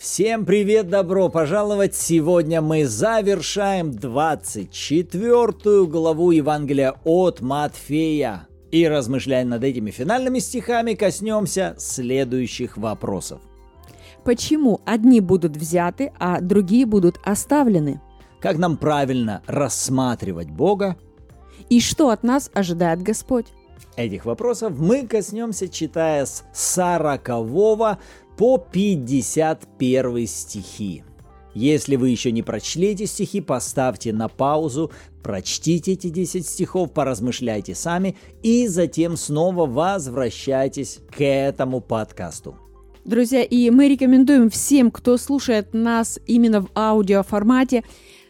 Всем привет, добро пожаловать! Сегодня мы завершаем 24 главу Евангелия от Матфея. И размышляя над этими финальными стихами, коснемся следующих вопросов. Почему одни будут взяты, а другие будут оставлены? Как нам правильно рассматривать Бога? И что от нас ожидает Господь? Этих вопросов мы коснемся, читая с 40 по 51 стихи. Если вы еще не прочли эти стихи, поставьте на паузу, прочтите эти 10 стихов, поразмышляйте сами и затем снова возвращайтесь к этому подкасту. Друзья, и мы рекомендуем всем, кто слушает нас именно в аудиоформате,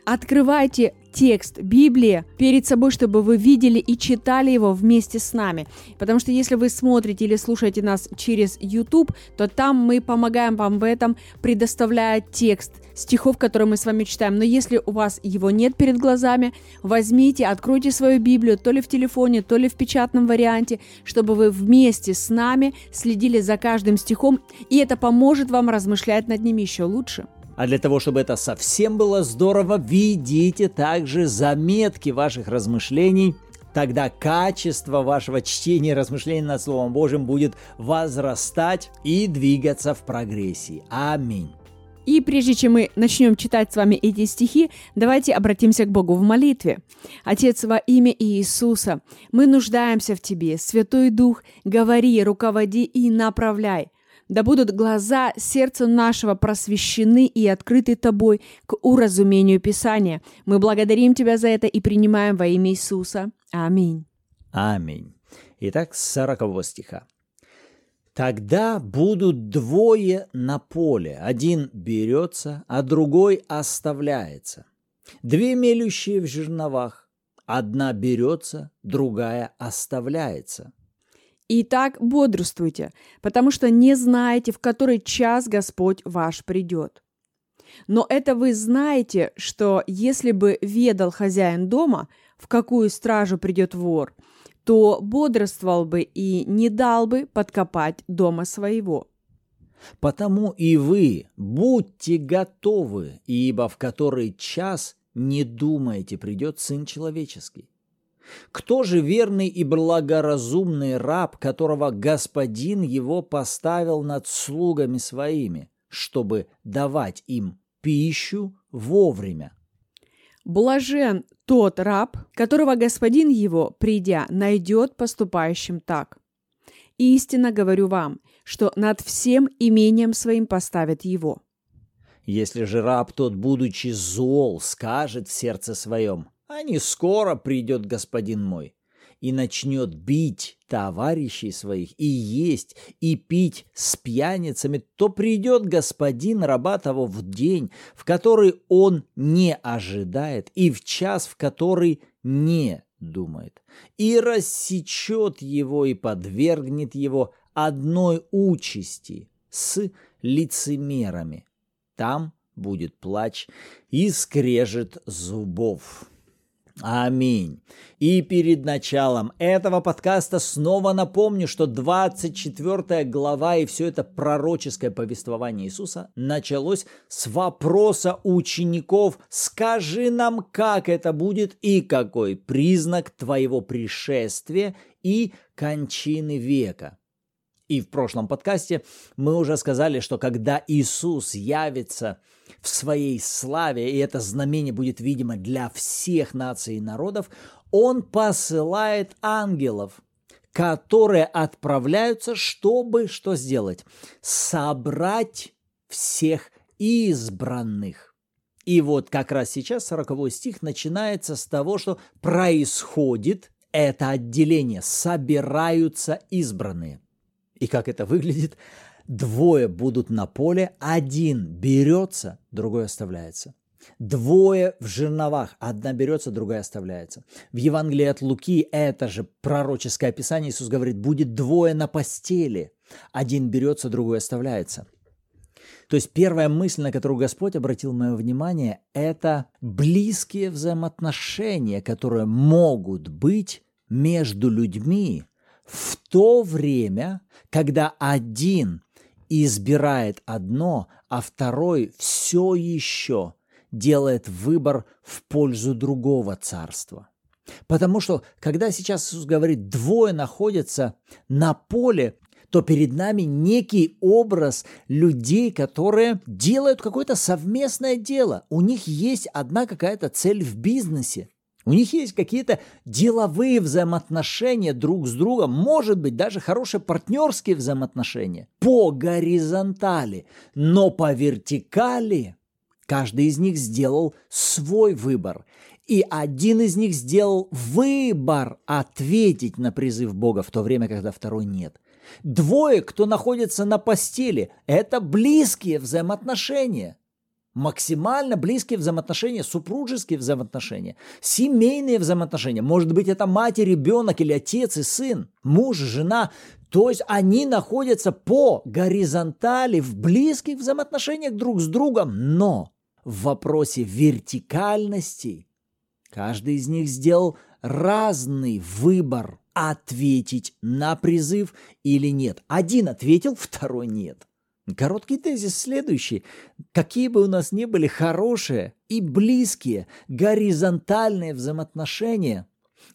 открывайте текст Библии перед собой, чтобы вы видели и читали его вместе с нами. Потому что если вы смотрите или слушаете нас через YouTube, то там мы помогаем вам в этом, предоставляя текст стихов, которые мы с вами читаем. Но если у вас его нет перед глазами, возьмите, откройте свою Библию то ли в телефоне, то ли в печатном варианте, чтобы вы вместе с нами следили за каждым стихом, и это поможет вам размышлять над ними еще лучше. А для того, чтобы это совсем было здорово, ведите также заметки ваших размышлений тогда качество вашего чтения и размышления над Словом Божьим будет возрастать и двигаться в прогрессии. Аминь. И прежде чем мы начнем читать с вами эти стихи, давайте обратимся к Богу в молитве. Отец, во имя Иисуса, мы нуждаемся в Тебе. Святой Дух, говори, руководи и направляй. Да будут глаза сердца нашего просвещены и открыты Тобой к уразумению Писания. Мы благодарим Тебя за это и принимаем во имя Иисуса. Аминь. Аминь. Итак, с 40 стиха. Тогда будут двое на поле. Один берется, а другой оставляется. Две мелющие в жерновах. Одна берется, другая оставляется. Итак, бодрствуйте, потому что не знаете, в который час Господь ваш придет. Но это вы знаете, что если бы ведал хозяин дома, в какую стражу придет вор, то бодрствовал бы и не дал бы подкопать дома своего. Потому и вы будьте готовы, ибо в который час не думаете придет Сын Человеческий. Кто же верный и благоразумный раб, которого господин его поставил над слугами своими, чтобы давать им пищу вовремя? Блажен тот раб, которого господин его, придя, найдет поступающим так. Истинно говорю вам, что над всем имением своим поставят его. Если же раб тот, будучи зол, скажет в сердце своем, а не скоро придет господин мой и начнет бить товарищей своих, и есть, и пить с пьяницами, то придет господин раба в день, в который он не ожидает, и в час, в который не думает, и рассечет его и подвергнет его одной участи с лицемерами. Там будет плач и скрежет зубов. Аминь. И перед началом этого подкаста снова напомню, что 24 глава и все это пророческое повествование Иисуса началось с вопроса учеников «Скажи нам, как это будет и какой признак твоего пришествия и кончины века». И в прошлом подкасте мы уже сказали, что когда Иисус явится в своей славе, и это знамение будет видимо для всех наций и народов, Он посылает ангелов, которые отправляются, чтобы что сделать? Собрать всех избранных. И вот как раз сейчас 40 стих начинается с того, что происходит это отделение, собираются избранные – и как это выглядит? Двое будут на поле, один берется, другой оставляется. Двое в жерновах, одна берется, другая оставляется. В Евангелии от Луки это же пророческое описание, Иисус говорит, будет двое на постели, один берется, другой оставляется. То есть первая мысль, на которую Господь обратил мое внимание, это близкие взаимоотношения, которые могут быть между людьми, в то время, когда один избирает одно, а второй все еще делает выбор в пользу другого царства. Потому что, когда сейчас Иисус говорит, двое находятся на поле, то перед нами некий образ людей, которые делают какое-то совместное дело. У них есть одна какая-то цель в бизнесе. У них есть какие-то деловые взаимоотношения друг с другом, может быть, даже хорошие партнерские взаимоотношения по горизонтали, но по вертикали каждый из них сделал свой выбор. И один из них сделал выбор ответить на призыв Бога в то время, когда второй нет. Двое, кто находится на постели, это близкие взаимоотношения. Максимально близкие взаимоотношения, супружеские взаимоотношения, семейные взаимоотношения. Может быть, это мать и ребенок или отец и сын, муж, жена. То есть они находятся по горизонтали в близких взаимоотношениях друг с другом, но в вопросе вертикальности каждый из них сделал разный выбор ответить на призыв или нет. Один ответил, второй нет. Короткий тезис следующий. Какие бы у нас ни были хорошие и близкие горизонтальные взаимоотношения,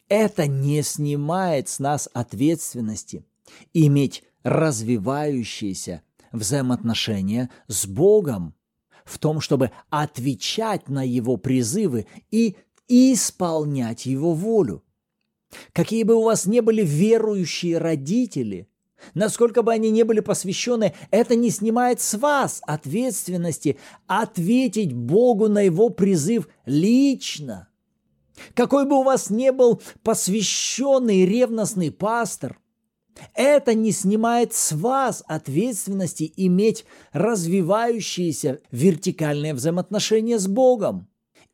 это не снимает с нас ответственности иметь развивающиеся взаимоотношения с Богом в том, чтобы отвечать на Его призывы и исполнять Его волю. Какие бы у вас не были верующие родители, насколько бы они не были посвящены, это не снимает с вас ответственности ответить Богу на Его призыв лично. Какой бы у вас не был посвященный ревностный пастор, это не снимает с вас ответственности иметь развивающиеся вертикальные взаимоотношения с Богом.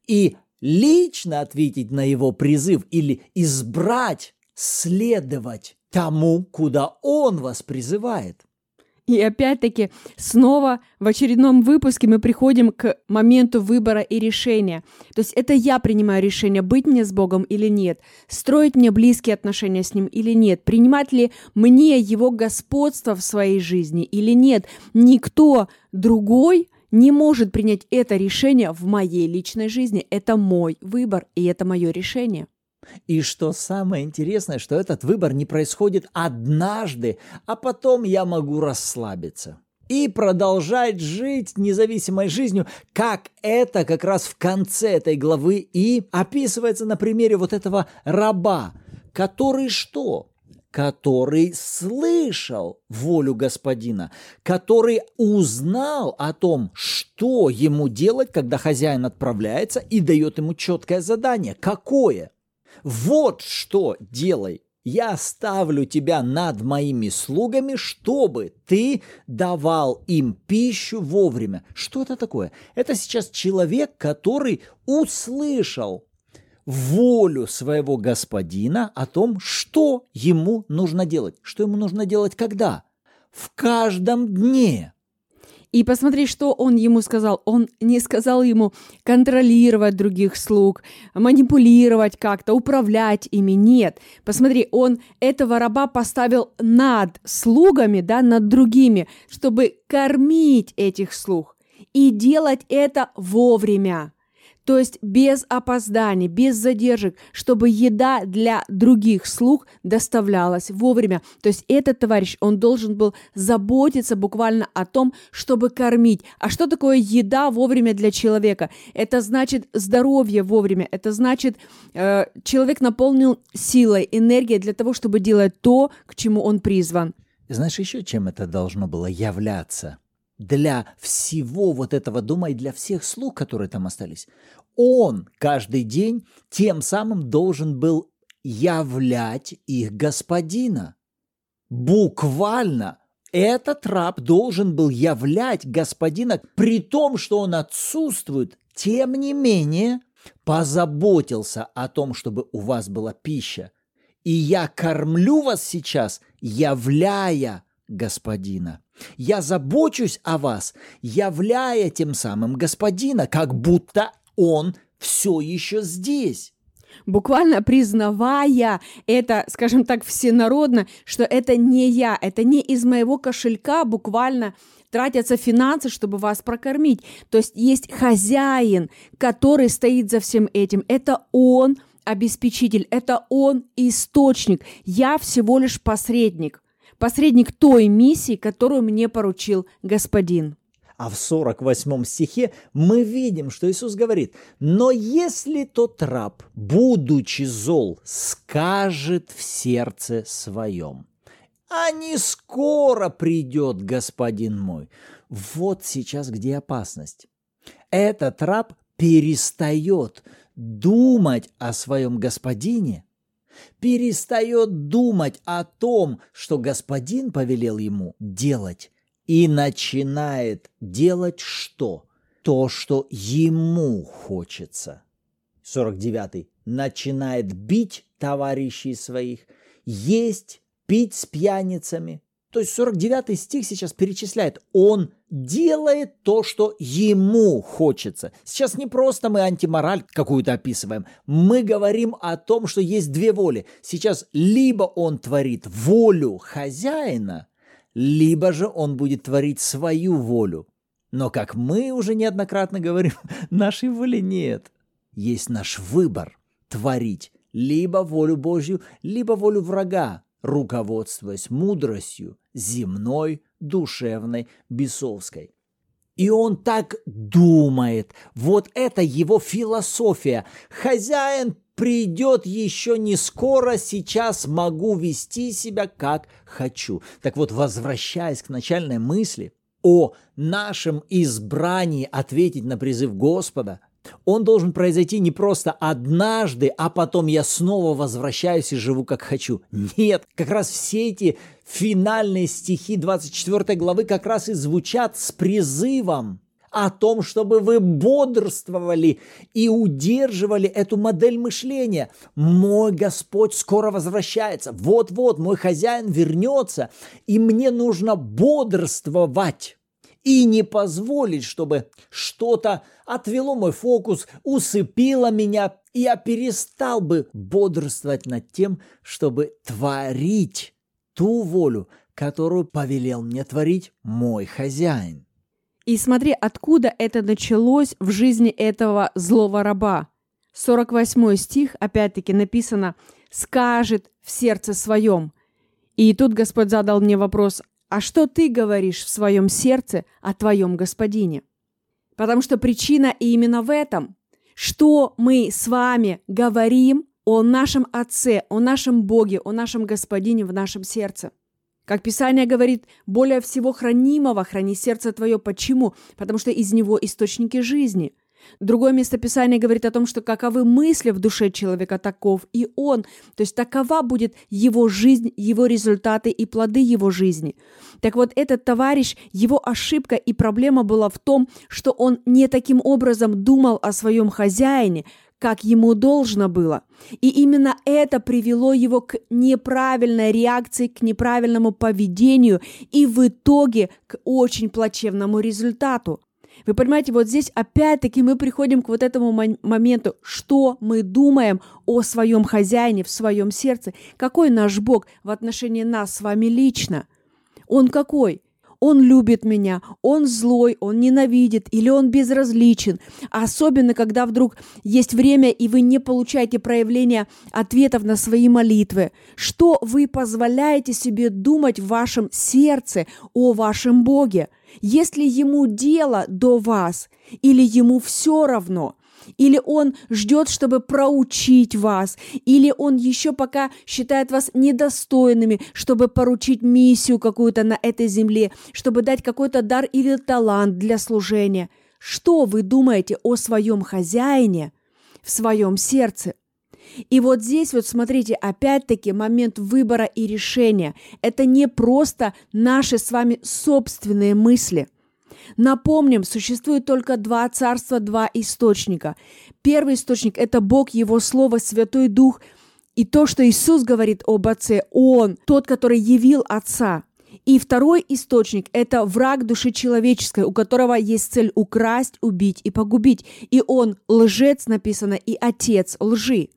И лично ответить на его призыв или избрать, следовать тому, куда он вас призывает. И опять-таки, снова в очередном выпуске мы приходим к моменту выбора и решения. То есть это я принимаю решение, быть мне с Богом или нет, строить мне близкие отношения с Ним или нет, принимать ли мне Его господство в своей жизни или нет. Никто другой не может принять это решение в моей личной жизни. Это мой выбор, и это мое решение. И что самое интересное, что этот выбор не происходит однажды, а потом я могу расслабиться и продолжать жить независимой жизнью, как это как раз в конце этой главы и описывается на примере вот этого раба, который что? который слышал волю господина, который узнал о том, что ему делать, когда хозяин отправляется и дает ему четкое задание. Какое? Вот что делай. Я ставлю тебя над моими слугами, чтобы ты давал им пищу вовремя. Что это такое? Это сейчас человек, который услышал волю своего господина о том, что ему нужно делать. Что ему нужно делать когда? В каждом дне. И посмотри, что он ему сказал. Он не сказал ему контролировать других слуг, манипулировать как-то, управлять ими. Нет. Посмотри, он этого раба поставил над слугами, да, над другими, чтобы кормить этих слуг и делать это вовремя то есть без опозданий, без задержек, чтобы еда для других слуг доставлялась вовремя. То есть этот товарищ, он должен был заботиться буквально о том, чтобы кормить. А что такое еда вовремя для человека? Это значит здоровье вовремя, это значит э, человек наполнил силой, энергией для того, чтобы делать то, к чему он призван. Знаешь еще, чем это должно было являться? Для всего вот этого дома и для всех слуг, которые там остались. Он каждый день тем самым должен был являть их господина. Буквально этот раб должен был являть господина, при том, что он отсутствует, тем не менее позаботился о том, чтобы у вас была пища. И я кормлю вас сейчас, являя господина. Я забочусь о вас, являя тем самым господина, как будто он все еще здесь. буквально признавая это, скажем так, всенародно, что это не я, это не из моего кошелька буквально тратятся финансы, чтобы вас прокормить. То есть есть хозяин, который стоит за всем этим. Это он обеспечитель, это он источник. Я всего лишь посредник. Посредник той миссии, которую мне поручил Господин. А в 48 стихе мы видим, что Иисус говорит, «Но если тот раб, будучи зол, скажет в сердце своем, а не скоро придет господин мой». Вот сейчас где опасность. Этот раб перестает думать о своем господине, перестает думать о том, что господин повелел ему делать, и начинает делать что? То, что ему хочется. 49. Начинает бить товарищей своих, есть, пить с пьяницами. То есть 49 стих сейчас перечисляет, он делает то, что ему хочется. Сейчас не просто мы антимораль какую-то описываем, мы говорим о том, что есть две воли. Сейчас либо он творит волю хозяина, либо же он будет творить свою волю. Но, как мы уже неоднократно говорим, нашей воли нет. Есть наш выбор – творить либо волю Божью, либо волю врага, руководствуясь мудростью земной, душевной, бесовской. И он так думает. Вот это его философия. Хозяин придет еще не скоро, сейчас могу вести себя как хочу. Так вот, возвращаясь к начальной мысли о нашем избрании ответить на призыв Господа, он должен произойти не просто однажды, а потом я снова возвращаюсь и живу как хочу. Нет, как раз все эти финальные стихи 24 главы как раз и звучат с призывом о том, чтобы вы бодрствовали и удерживали эту модель мышления. Мой Господь скоро возвращается. Вот-вот, мой хозяин вернется, и мне нужно бодрствовать и не позволить, чтобы что-то отвело мой фокус, усыпило меня, и я перестал бы бодрствовать над тем, чтобы творить ту волю, которую повелел мне творить мой хозяин. И смотри, откуда это началось в жизни этого злого раба. 48 стих, опять-таки, написано «скажет в сердце своем». И тут Господь задал мне вопрос, а что ты говоришь в своем сердце о твоем господине? Потому что причина именно в этом. Что мы с вами говорим о нашем Отце, о нашем Боге, о нашем Господине в нашем сердце – как Писание говорит, более всего хранимого храни сердце твое. Почему? Потому что из него источники жизни. Другое место Писания говорит о том, что каковы мысли в душе человека, таков и он. То есть такова будет его жизнь, его результаты и плоды его жизни. Так вот, этот товарищ, его ошибка и проблема была в том, что он не таким образом думал о своем хозяине, как ему должно было. И именно это привело его к неправильной реакции, к неправильному поведению и в итоге к очень плачевному результату. Вы понимаете, вот здесь опять-таки мы приходим к вот этому моменту, что мы думаем о своем хозяине в своем сердце, какой наш Бог в отношении нас с вами лично. Он какой? Он любит меня, он злой, он ненавидит или он безразличен. Особенно, когда вдруг есть время, и вы не получаете проявления ответов на свои молитвы. Что вы позволяете себе думать в вашем сердце о вашем Боге? Есть ли ему дело до вас или ему все равно – или он ждет, чтобы проучить вас, или он еще пока считает вас недостойными, чтобы поручить миссию какую-то на этой земле, чтобы дать какой-то дар или талант для служения. Что вы думаете о своем хозяине в своем сердце? И вот здесь вот смотрите, опять-таки момент выбора и решения. Это не просто наши с вами собственные мысли – Напомним, существует только два царства, два источника. Первый источник – это Бог, Его Слово, Святой Дух. И то, что Иисус говорит об Отце, Он, тот, который явил Отца. И второй источник – это враг души человеческой, у которого есть цель украсть, убить и погубить. И он лжец, написано, и отец лжи.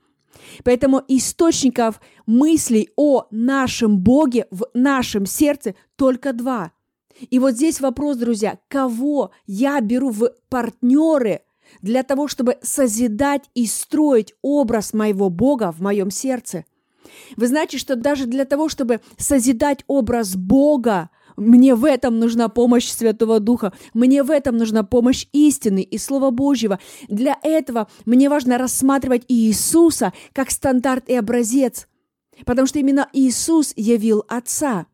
Поэтому источников мыслей о нашем Боге в нашем сердце только два. И вот здесь вопрос, друзья, кого я беру в партнеры для того, чтобы созидать и строить образ моего Бога в моем сердце? Вы знаете, что даже для того, чтобы созидать образ Бога, мне в этом нужна помощь Святого Духа. Мне в этом нужна помощь истины и Слова Божьего. Для этого мне важно рассматривать Иисуса как стандарт и образец. Потому что именно Иисус явил Отца.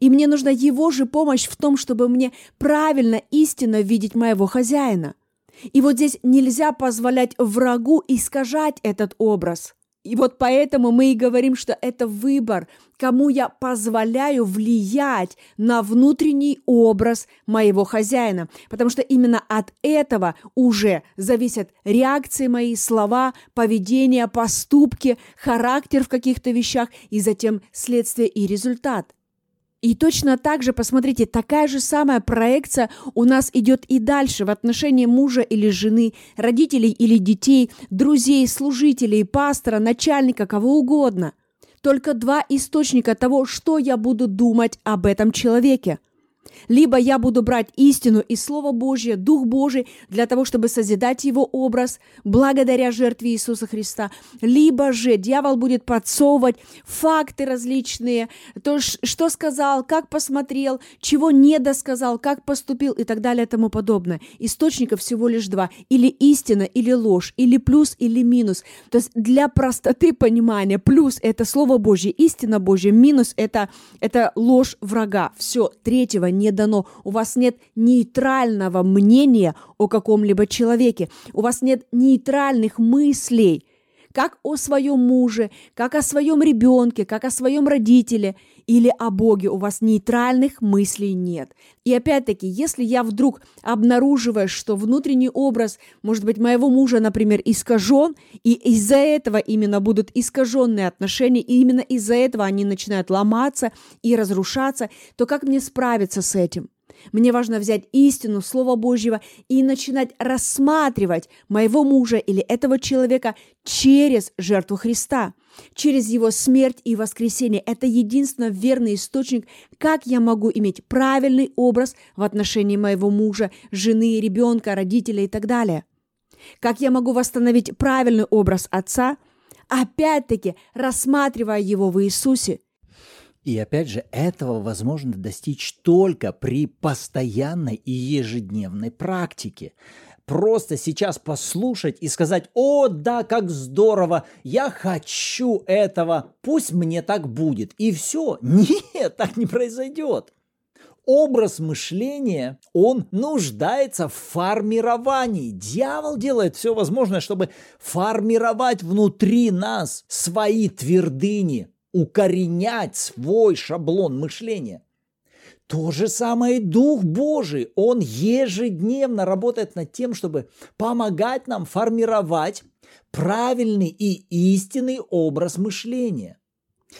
И мне нужна Его же помощь в том, чтобы мне правильно, истинно видеть моего хозяина. И вот здесь нельзя позволять врагу искажать этот образ – и вот поэтому мы и говорим, что это выбор, кому я позволяю влиять на внутренний образ моего хозяина. Потому что именно от этого уже зависят реакции мои, слова, поведение, поступки, характер в каких-то вещах и затем следствие и результат. И точно так же, посмотрите, такая же самая проекция у нас идет и дальше в отношении мужа или жены, родителей или детей, друзей, служителей, пастора, начальника, кого угодно. Только два источника того, что я буду думать об этом человеке – либо я буду брать истину и Слово Божье, Дух Божий для того, чтобы созидать его образ благодаря жертве Иисуса Христа, либо же дьявол будет подсовывать факты различные, то, что сказал, как посмотрел, чего не досказал, как поступил и так далее и тому подобное. Источников всего лишь два. Или истина, или ложь, или плюс, или минус. То есть для простоты понимания плюс – это Слово Божье, истина Божья, минус – это, это ложь врага. Все, третьего не дано. У вас нет нейтрального мнения о каком-либо человеке. У вас нет нейтральных мыслей, как о своем муже, как о своем ребенке, как о своем родителе или о Боге. У вас нейтральных мыслей нет. И опять-таки, если я вдруг обнаруживаю, что внутренний образ, может быть, моего мужа, например, искажен, и из-за этого именно будут искаженные отношения, и именно из-за этого они начинают ломаться и разрушаться, то как мне справиться с этим? Мне важно взять истину Слова Божьего и начинать рассматривать моего мужа или этого человека через жертву Христа, через его смерть и воскресение. Это единственно верный источник, как я могу иметь правильный образ в отношении моего мужа, жены, ребенка, родителей и так далее. Как я могу восстановить правильный образ отца, опять-таки рассматривая его в Иисусе – и опять же, этого возможно достичь только при постоянной и ежедневной практике. Просто сейчас послушать и сказать, о, да, как здорово, я хочу этого, пусть мне так будет. И все. Нет, так не произойдет образ мышления, он нуждается в формировании. Дьявол делает все возможное, чтобы формировать внутри нас свои твердыни, укоренять свой шаблон мышления. То же самое и Дух Божий. Он ежедневно работает над тем, чтобы помогать нам формировать правильный и истинный образ мышления.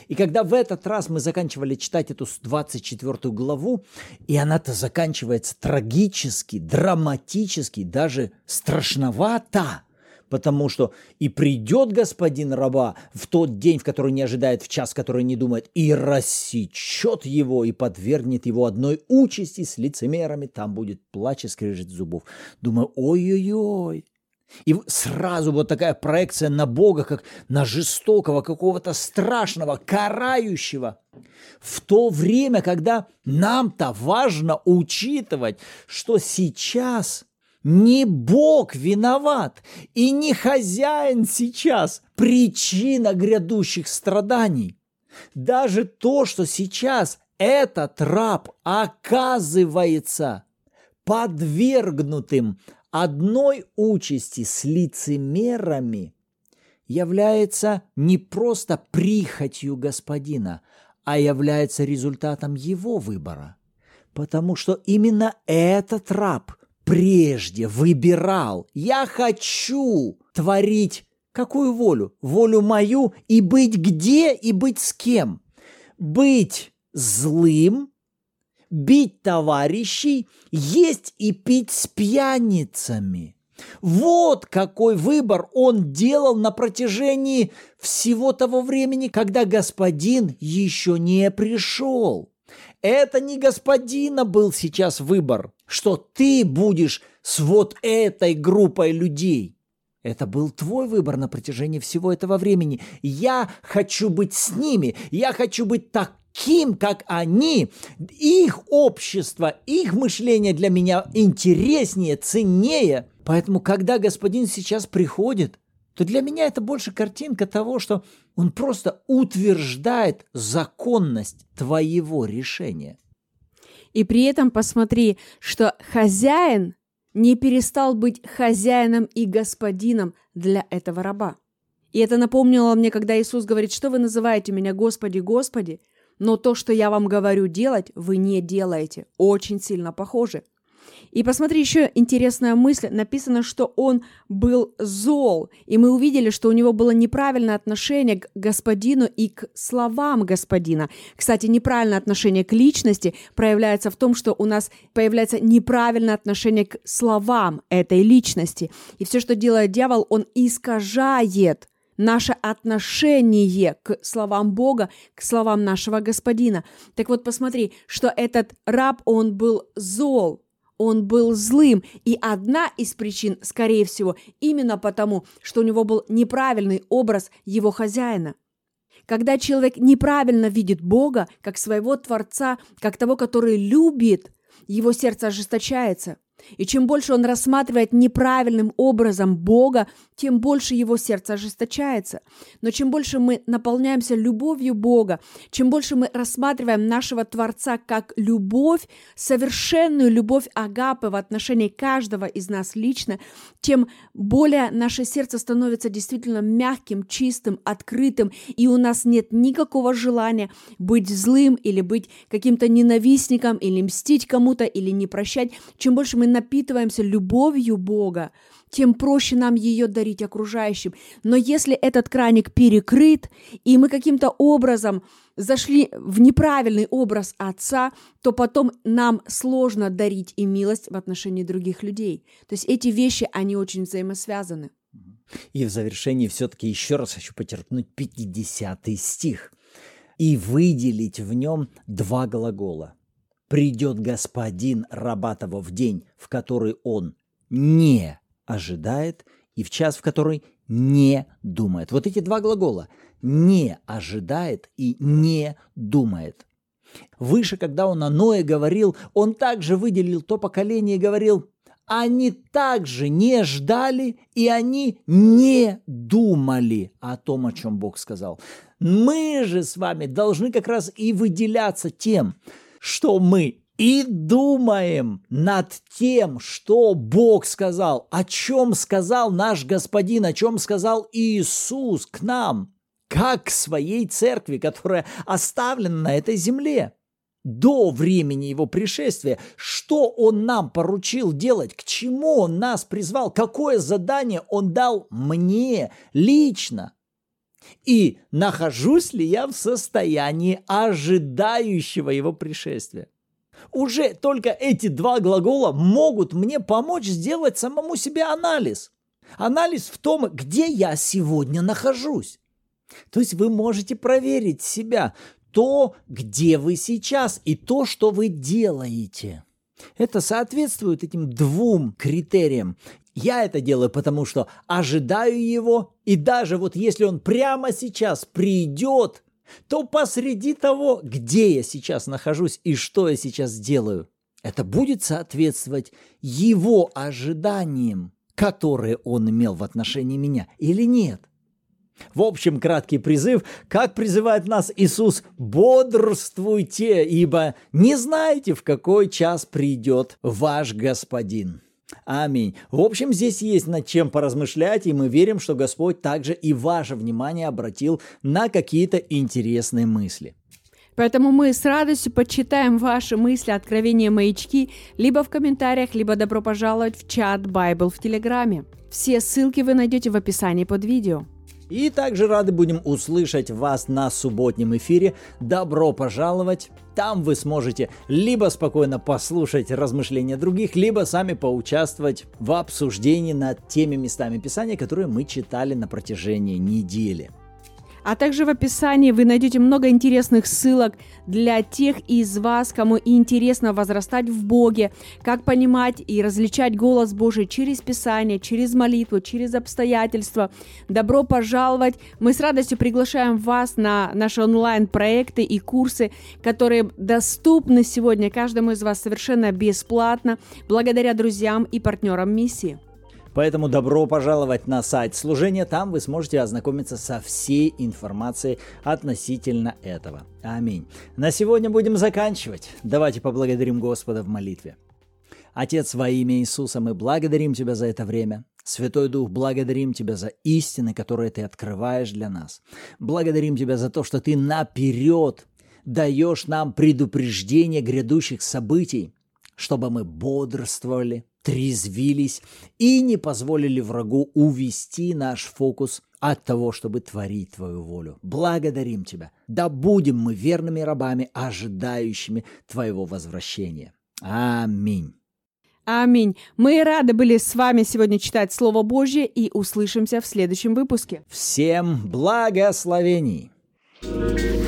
И когда в этот раз мы заканчивали читать эту 24 главу, и она-то заканчивается трагически, драматически, даже страшновато – потому что и придет господин раба в тот день, в который не ожидает, в час, который не думает, и рассечет его, и подвергнет его одной участи с лицемерами, там будет плач и скрежет зубов. Думаю, ой-ой-ой, и сразу вот такая проекция на Бога, как на жестокого, какого-то страшного, карающего. В то время, когда нам-то важно учитывать, что сейчас не Бог виноват и не хозяин сейчас причина грядущих страданий. Даже то, что сейчас этот раб оказывается подвергнутым одной участи с лицемерами, является не просто прихотью господина, а является результатом его выбора. Потому что именно этот раб прежде выбирал. Я хочу творить какую волю? Волю мою и быть где и быть с кем? Быть злым, бить товарищей, есть и пить с пьяницами. Вот какой выбор он делал на протяжении всего того времени, когда господин еще не пришел. Это не господина был сейчас выбор, что ты будешь с вот этой группой людей. Это был твой выбор на протяжении всего этого времени. Я хочу быть с ними. Я хочу быть таким, как они. Их общество, их мышление для меня интереснее, ценнее. Поэтому, когда господин сейчас приходит, то для меня это больше картинка того, что он просто утверждает законность твоего решения. И при этом посмотри, что хозяин не перестал быть хозяином и господином для этого раба. И это напомнило мне, когда Иисус говорит, что вы называете меня Господи, Господи, но то, что я вам говорю делать, вы не делаете. Очень сильно похоже. И посмотри, еще интересная мысль. Написано, что он был зол. И мы увидели, что у него было неправильное отношение к господину и к словам господина. Кстати, неправильное отношение к личности проявляется в том, что у нас появляется неправильное отношение к словам этой личности. И все, что делает дьявол, он искажает наше отношение к словам Бога, к словам нашего Господина. Так вот, посмотри, что этот раб, он был зол, он был злым, и одна из причин, скорее всего, именно потому, что у него был неправильный образ его хозяина. Когда человек неправильно видит Бога как своего Творца, как того, который любит, его сердце ожесточается – и чем больше он рассматривает неправильным образом Бога, тем больше его сердце ожесточается. Но чем больше мы наполняемся любовью Бога, чем больше мы рассматриваем нашего Творца как любовь, совершенную любовь Агапы в отношении каждого из нас лично, тем более наше сердце становится действительно мягким, чистым, открытым, и у нас нет никакого желания быть злым или быть каким-то ненавистником, или мстить кому-то, или не прощать. Чем больше мы напитываемся любовью Бога, тем проще нам ее дарить окружающим. Но если этот краник перекрыт, и мы каким-то образом зашли в неправильный образ Отца, то потом нам сложно дарить и милость в отношении других людей. То есть эти вещи, они очень взаимосвязаны. И в завершении все-таки еще раз хочу подчеркнуть 50 стих и выделить в нем два глагола придет господин Рабатова в день, в который он не ожидает, и в час, в который не думает. Вот эти два глагола «не ожидает» и «не думает». Выше, когда он о Ное говорил, он также выделил то поколение и говорил, они также не ждали, и они не думали о том, о чем Бог сказал. Мы же с вами должны как раз и выделяться тем, что мы и думаем над тем, что Бог сказал, о чем сказал наш Господин, о чем сказал Иисус к нам, как к своей церкви, которая оставлена на этой земле до времени его пришествия, что он нам поручил делать, к чему он нас призвал, какое задание он дал мне лично. И нахожусь ли я в состоянии ожидающего его пришествия? Уже только эти два глагола могут мне помочь сделать самому себе анализ. Анализ в том, где я сегодня нахожусь. То есть вы можете проверить себя, то, где вы сейчас, и то, что вы делаете. Это соответствует этим двум критериям. Я это делаю, потому что ожидаю его, и даже вот если он прямо сейчас придет, то посреди того, где я сейчас нахожусь и что я сейчас делаю, это будет соответствовать его ожиданиям, которые он имел в отношении меня или нет. В общем, краткий призыв, как призывает нас Иисус, бодрствуйте, ибо не знаете, в какой час придет ваш Господин. Аминь. В общем, здесь есть над чем поразмышлять, и мы верим, что Господь также и ваше внимание обратил на какие-то интересные мысли. Поэтому мы с радостью почитаем ваши мысли, откровения, маячки, либо в комментариях, либо добро пожаловать в чат Bible в Телеграме. Все ссылки вы найдете в описании под видео. И также рады будем услышать вас на субботнем эфире. Добро пожаловать! Там вы сможете либо спокойно послушать размышления других, либо сами поучаствовать в обсуждении над теми местами Писания, которые мы читали на протяжении недели. А также в описании вы найдете много интересных ссылок для тех из вас, кому интересно возрастать в Боге, как понимать и различать голос Божий через Писание, через молитву, через обстоятельства. Добро пожаловать! Мы с радостью приглашаем вас на наши онлайн-проекты и курсы, которые доступны сегодня каждому из вас совершенно бесплатно, благодаря друзьям и партнерам миссии. Поэтому добро пожаловать на сайт служения, там вы сможете ознакомиться со всей информацией относительно этого. Аминь. На сегодня будем заканчивать. Давайте поблагодарим Господа в молитве. Отец, во имя Иисуса, мы благодарим Тебя за это время. Святой Дух, благодарим Тебя за истины, которые Ты открываешь для нас. Благодарим Тебя за то, что Ты наперед даешь нам предупреждение грядущих событий, чтобы мы бодрствовали, трезвились и не позволили врагу увести наш фокус от того, чтобы творить Твою волю. Благодарим Тебя. Да будем мы верными рабами, ожидающими Твоего возвращения. Аминь. Аминь. Мы рады были с вами сегодня читать Слово Божье и услышимся в следующем выпуске. Всем благословений! thank you